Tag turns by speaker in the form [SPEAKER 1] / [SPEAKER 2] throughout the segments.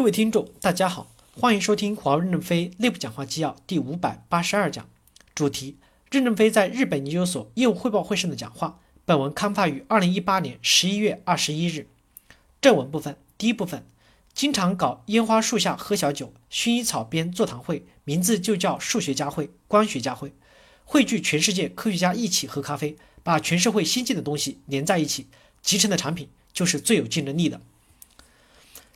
[SPEAKER 1] 各位听众，大家好，欢迎收听华为任正非内部讲话纪要第五百八十二讲，主题：任正非在日本研究所业务汇报会上的讲话。本文刊发于二零一八年十一月二十一日。正文部分，第一部分，经常搞烟花树下喝小酒、薰衣草边座谈会，名字就叫数学家会、光学家会，汇聚全世界科学家一起喝咖啡，把全社会先进的东西连在一起，集成的产品就是最有竞争力的。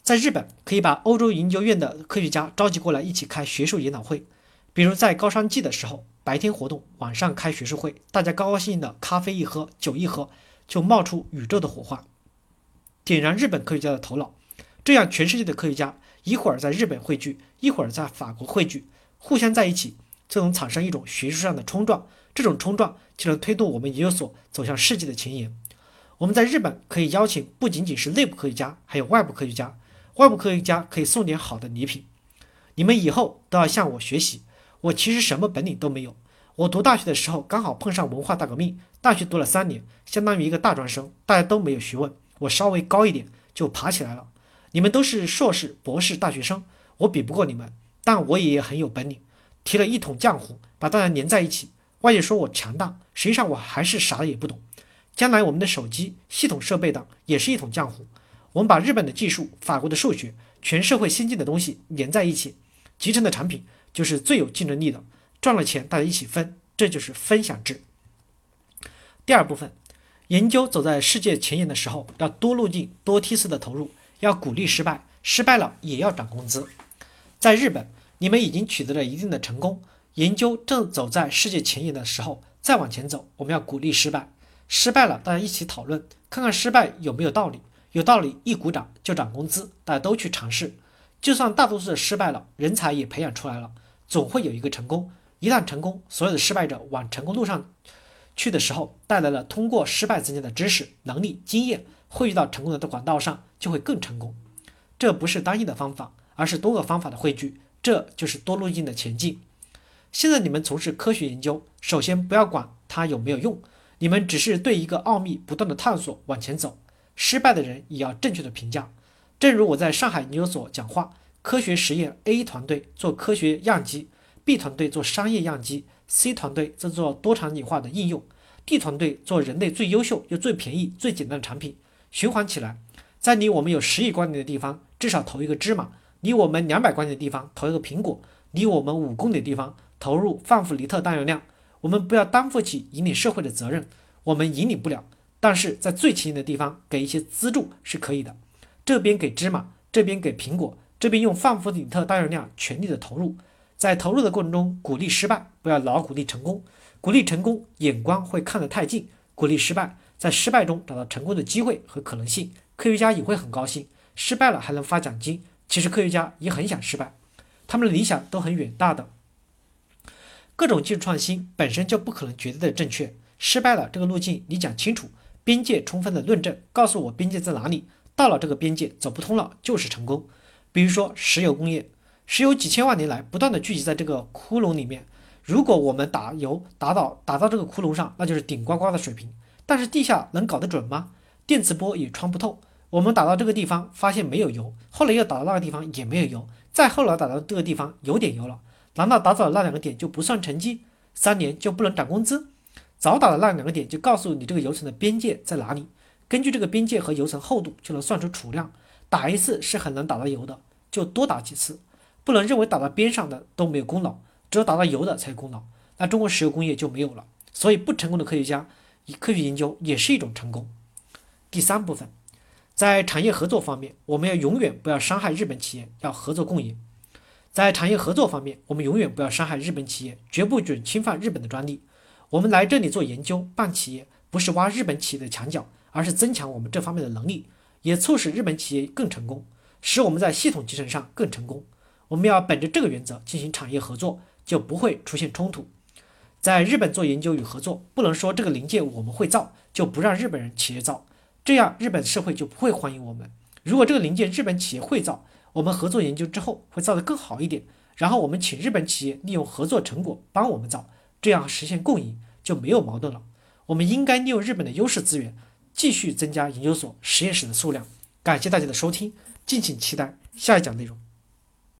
[SPEAKER 1] 在日本，可以把欧洲研究院的科学家召集过来一起开学术研讨会，比如在高山季的时候，白天活动，晚上开学术会，大家高高兴兴的，咖啡一喝，酒一喝，就冒出宇宙的火花，点燃日本科学家的头脑。这样，全世界的科学家一会儿在日本汇聚，一会儿在法国汇聚，互相在一起，就能产生一种学术上的冲撞，这种冲撞就能推动我们研究所走向世界的前沿。我们在日本可以邀请不仅仅是内部科学家，还有外部科学家。外部科学家可以送点好的礼品，你们以后都要向我学习。我其实什么本领都没有。我读大学的时候刚好碰上文化大革命，大学读了三年，相当于一个大专生，大家都没有学问。我稍微高一点就爬起来了。你们都是硕士、博士、大学生，我比不过你们，但我也很有本领，提了一桶浆糊，把大家粘在一起。外界说我强大，实际上我还是啥也不懂。将来我们的手机、系统设备等也是一桶浆糊。我们把日本的技术、法国的数学、全社会先进的东西连在一起，集成的产品就是最有竞争力的。赚了钱大家一起分，这就是分享制。第二部分，研究走在世界前沿的时候，要多路径、多梯次的投入，要鼓励失败，失败了也要涨工资。在日本，你们已经取得了一定的成功，研究正走在世界前沿的时候，再往前走，我们要鼓励失败，失败了大家一起讨论，看看失败有没有道理。有道理，一鼓掌就涨工资，大家都去尝试。就算大多数失败了，人才也培养出来了，总会有一个成功。一旦成功，所有的失败者往成功路上去的时候，带来了通过失败增加的知识、能力、经验，汇聚到成功的管道上，就会更成功。这不是单一的方法，而是多个方法的汇聚，这就是多路径的前进。现在你们从事科学研究，首先不要管它有没有用，你们只是对一个奥秘不断的探索，往前走。失败的人也要正确的评价。正如我在上海研究所讲话，科学实验 A 团队做科学样机，B 团队做商业样机，C 团队则做多场景化的应用，D 团队做人类最优秀又最便宜、最简单的产品。循环起来，在离我们有十亿光年的地方，至少投一个芝麻；离我们两百光年的地方，投一个苹果；离我们五公里的地方，投入范弗里特大容量。我们不要担负起引领社会的责任，我们引领不了。但是在最前沿的地方给一些资助是可以的，这边给芝麻，这边给苹果，这边用范弗里特大容量全力的投入，在投入的过程中鼓励失败，不要老鼓励成功，鼓励成功眼光会看得太近，鼓励失败，在失败中找到成功的机会和可能性，科学家也会很高兴，失败了还能发奖金，其实科学家也很想失败，他们的理想都很远大的，各种技术创新本身就不可能绝对的正确，失败了这个路径你讲清楚。边界充分的论证，告诉我边界在哪里，到了这个边界走不通了就是成功。比如说石油工业，石油几千万年来不断的聚集在这个窟窿里面，如果我们打油打到打到这个窟窿上，那就是顶呱呱的水平。但是地下能搞得准吗？电磁波也穿不透。我们打到这个地方发现没有油，后来又打到那个地方也没有油，再后来打到这个地方有点油了，难道打走了那两个点就不算成绩？三年就不能涨工资？早打的那两个点就告诉你这个油层的边界在哪里，根据这个边界和油层厚度就能算出储量。打一次是很难打到油的，就多打几次。不能认为打到边上的都没有功劳，只有打到油的才有功劳，那中国石油工业就没有了。所以不成功的科学家，以科学研究也是一种成功。第三部分，在产业合作方面，我们要永远不要伤害日本企业，要合作共赢。在产业合作方面，我们永远不要伤害日本企业，绝不准侵犯日本的专利。我们来这里做研究、办企业，不是挖日本企业的墙角，而是增强我们这方面的能力，也促使日本企业更成功，使我们在系统集成上更成功。我们要本着这个原则进行产业合作，就不会出现冲突。在日本做研究与合作，不能说这个零件我们会造，就不让日本人企业造，这样日本社会就不会欢迎我们。如果这个零件日本企业会造，我们合作研究之后会造得更好一点，然后我们请日本企业利用合作成果帮我们造。这样实现共赢就没有矛盾了。我们应该利用日本的优势资源，继续增加研究所、实验室的数量。感谢大家的收听，敬请期待下一讲内容。